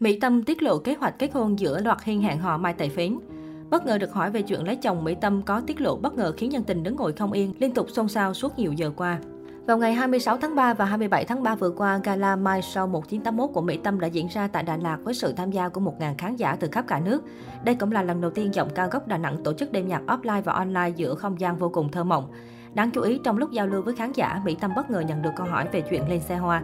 Mỹ Tâm tiết lộ kế hoạch kết hôn giữa loạt hiên hẹn hò Mai Tài Phiến. Bất ngờ được hỏi về chuyện lấy chồng, Mỹ Tâm có tiết lộ bất ngờ khiến nhân tình đứng ngồi không yên, liên tục xôn xao suốt nhiều giờ qua. Vào ngày 26 tháng 3 và 27 tháng 3 vừa qua, gala Mai Show 1981 của Mỹ Tâm đã diễn ra tại Đà Lạt với sự tham gia của 1.000 khán giả từ khắp cả nước. Đây cũng là lần đầu tiên giọng ca gốc Đà Nẵng tổ chức đêm nhạc offline và online giữa không gian vô cùng thơ mộng. Đáng chú ý, trong lúc giao lưu với khán giả, Mỹ Tâm bất ngờ nhận được câu hỏi về chuyện lên xe hoa.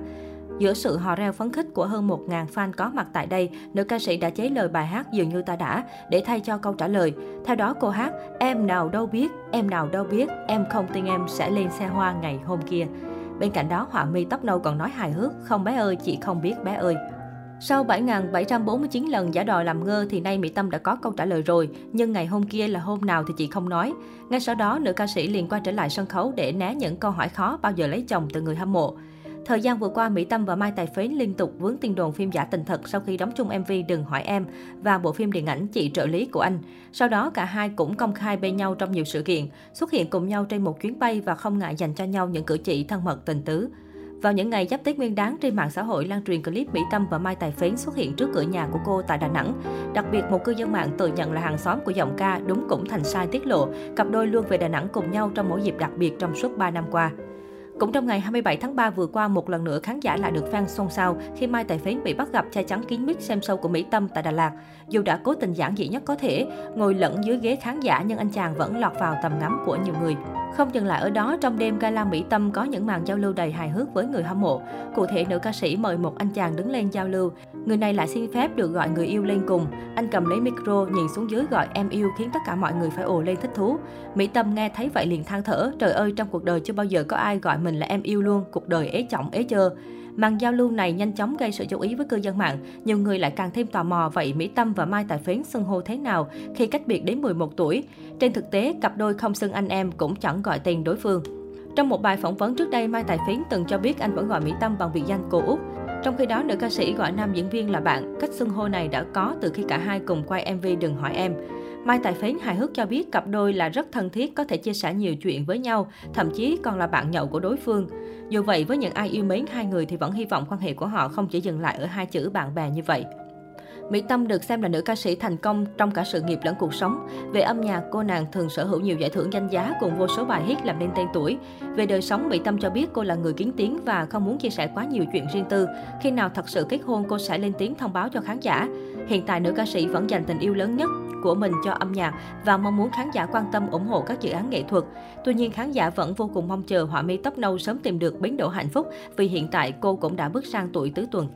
Giữa sự hò reo phấn khích của hơn 1.000 fan có mặt tại đây, nữ ca sĩ đã chế lời bài hát Dường như ta đã để thay cho câu trả lời. Theo đó cô hát, em nào đâu biết, em nào đâu biết, em không tin em sẽ lên xe hoa ngày hôm kia. Bên cạnh đó, họa mi tóc nâu còn nói hài hước, không bé ơi, chị không biết bé ơi. Sau 7.749 lần giả đò làm ngơ thì nay Mỹ Tâm đã có câu trả lời rồi, nhưng ngày hôm kia là hôm nào thì chị không nói. Ngay sau đó, nữ ca sĩ liền quay trở lại sân khấu để né những câu hỏi khó bao giờ lấy chồng từ người hâm mộ. Thời gian vừa qua, Mỹ Tâm và Mai Tài Phế liên tục vướng tin đồn phim giả tình thật sau khi đóng chung MV Đừng hỏi em và bộ phim điện ảnh Chị trợ lý của anh. Sau đó, cả hai cũng công khai bên nhau trong nhiều sự kiện, xuất hiện cùng nhau trên một chuyến bay và không ngại dành cho nhau những cử chỉ thân mật tình tứ. Vào những ngày giáp Tết Nguyên đáng, trên mạng xã hội lan truyền clip Mỹ Tâm và Mai Tài Phến xuất hiện trước cửa nhà của cô tại Đà Nẵng. Đặc biệt, một cư dân mạng tự nhận là hàng xóm của giọng ca đúng cũng thành sai tiết lộ, cặp đôi luôn về Đà Nẵng cùng nhau trong mỗi dịp đặc biệt trong suốt 3 năm qua. Cũng trong ngày 27 tháng 3 vừa qua, một lần nữa khán giả lại được fan xôn xao khi Mai Tài Phến bị bắt gặp che chắn kín mít xem show của Mỹ Tâm tại Đà Lạt. Dù đã cố tình giản dị nhất có thể, ngồi lẫn dưới ghế khán giả nhưng anh chàng vẫn lọt vào tầm ngắm của nhiều người. Không dừng lại ở đó, trong đêm gala Mỹ Tâm có những màn giao lưu đầy hài hước với người hâm mộ. Cụ thể, nữ ca sĩ mời một anh chàng đứng lên giao lưu. Người này lại xin phép được gọi người yêu lên cùng. Anh cầm lấy micro, nhìn xuống dưới gọi em yêu khiến tất cả mọi người phải ồ lên thích thú. Mỹ Tâm nghe thấy vậy liền than thở, trời ơi trong cuộc đời chưa bao giờ có ai gọi mình là em yêu luôn, cuộc đời ế trọng ế chơ. Màn giao lưu này nhanh chóng gây sự chú ý với cư dân mạng. Nhiều người lại càng thêm tò mò vậy Mỹ Tâm và Mai Tài Phến xưng hô thế nào khi cách biệt đến 11 tuổi. Trên thực tế, cặp đôi không xưng anh em cũng chẳng gọi tên đối phương. Trong một bài phỏng vấn trước đây, Mai Tài Phiến từng cho biết anh vẫn gọi Mỹ Tâm bằng biệt danh cô Út. Trong khi đó, nữ ca sĩ gọi nam diễn viên là bạn. Cách xưng hô này đã có từ khi cả hai cùng quay MV Đừng hỏi em. Mai Tài Phến hài hước cho biết cặp đôi là rất thân thiết, có thể chia sẻ nhiều chuyện với nhau, thậm chí còn là bạn nhậu của đối phương. Dù vậy, với những ai yêu mến hai người thì vẫn hy vọng quan hệ của họ không chỉ dừng lại ở hai chữ bạn bè như vậy. Mỹ Tâm được xem là nữ ca sĩ thành công trong cả sự nghiệp lẫn cuộc sống. Về âm nhạc, cô nàng thường sở hữu nhiều giải thưởng danh giá cùng vô số bài hit làm nên tên tuổi. Về đời sống, Mỹ Tâm cho biết cô là người kiến tiếng và không muốn chia sẻ quá nhiều chuyện riêng tư. Khi nào thật sự kết hôn, cô sẽ lên tiếng thông báo cho khán giả. Hiện tại, nữ ca sĩ vẫn dành tình yêu lớn nhất của mình cho âm nhạc và mong muốn khán giả quan tâm ủng hộ các dự án nghệ thuật. Tuy nhiên, khán giả vẫn vô cùng mong chờ họa mi tóc nâu sớm tìm được bến đỗ hạnh phúc vì hiện tại cô cũng đã bước sang tuổi tứ tuần.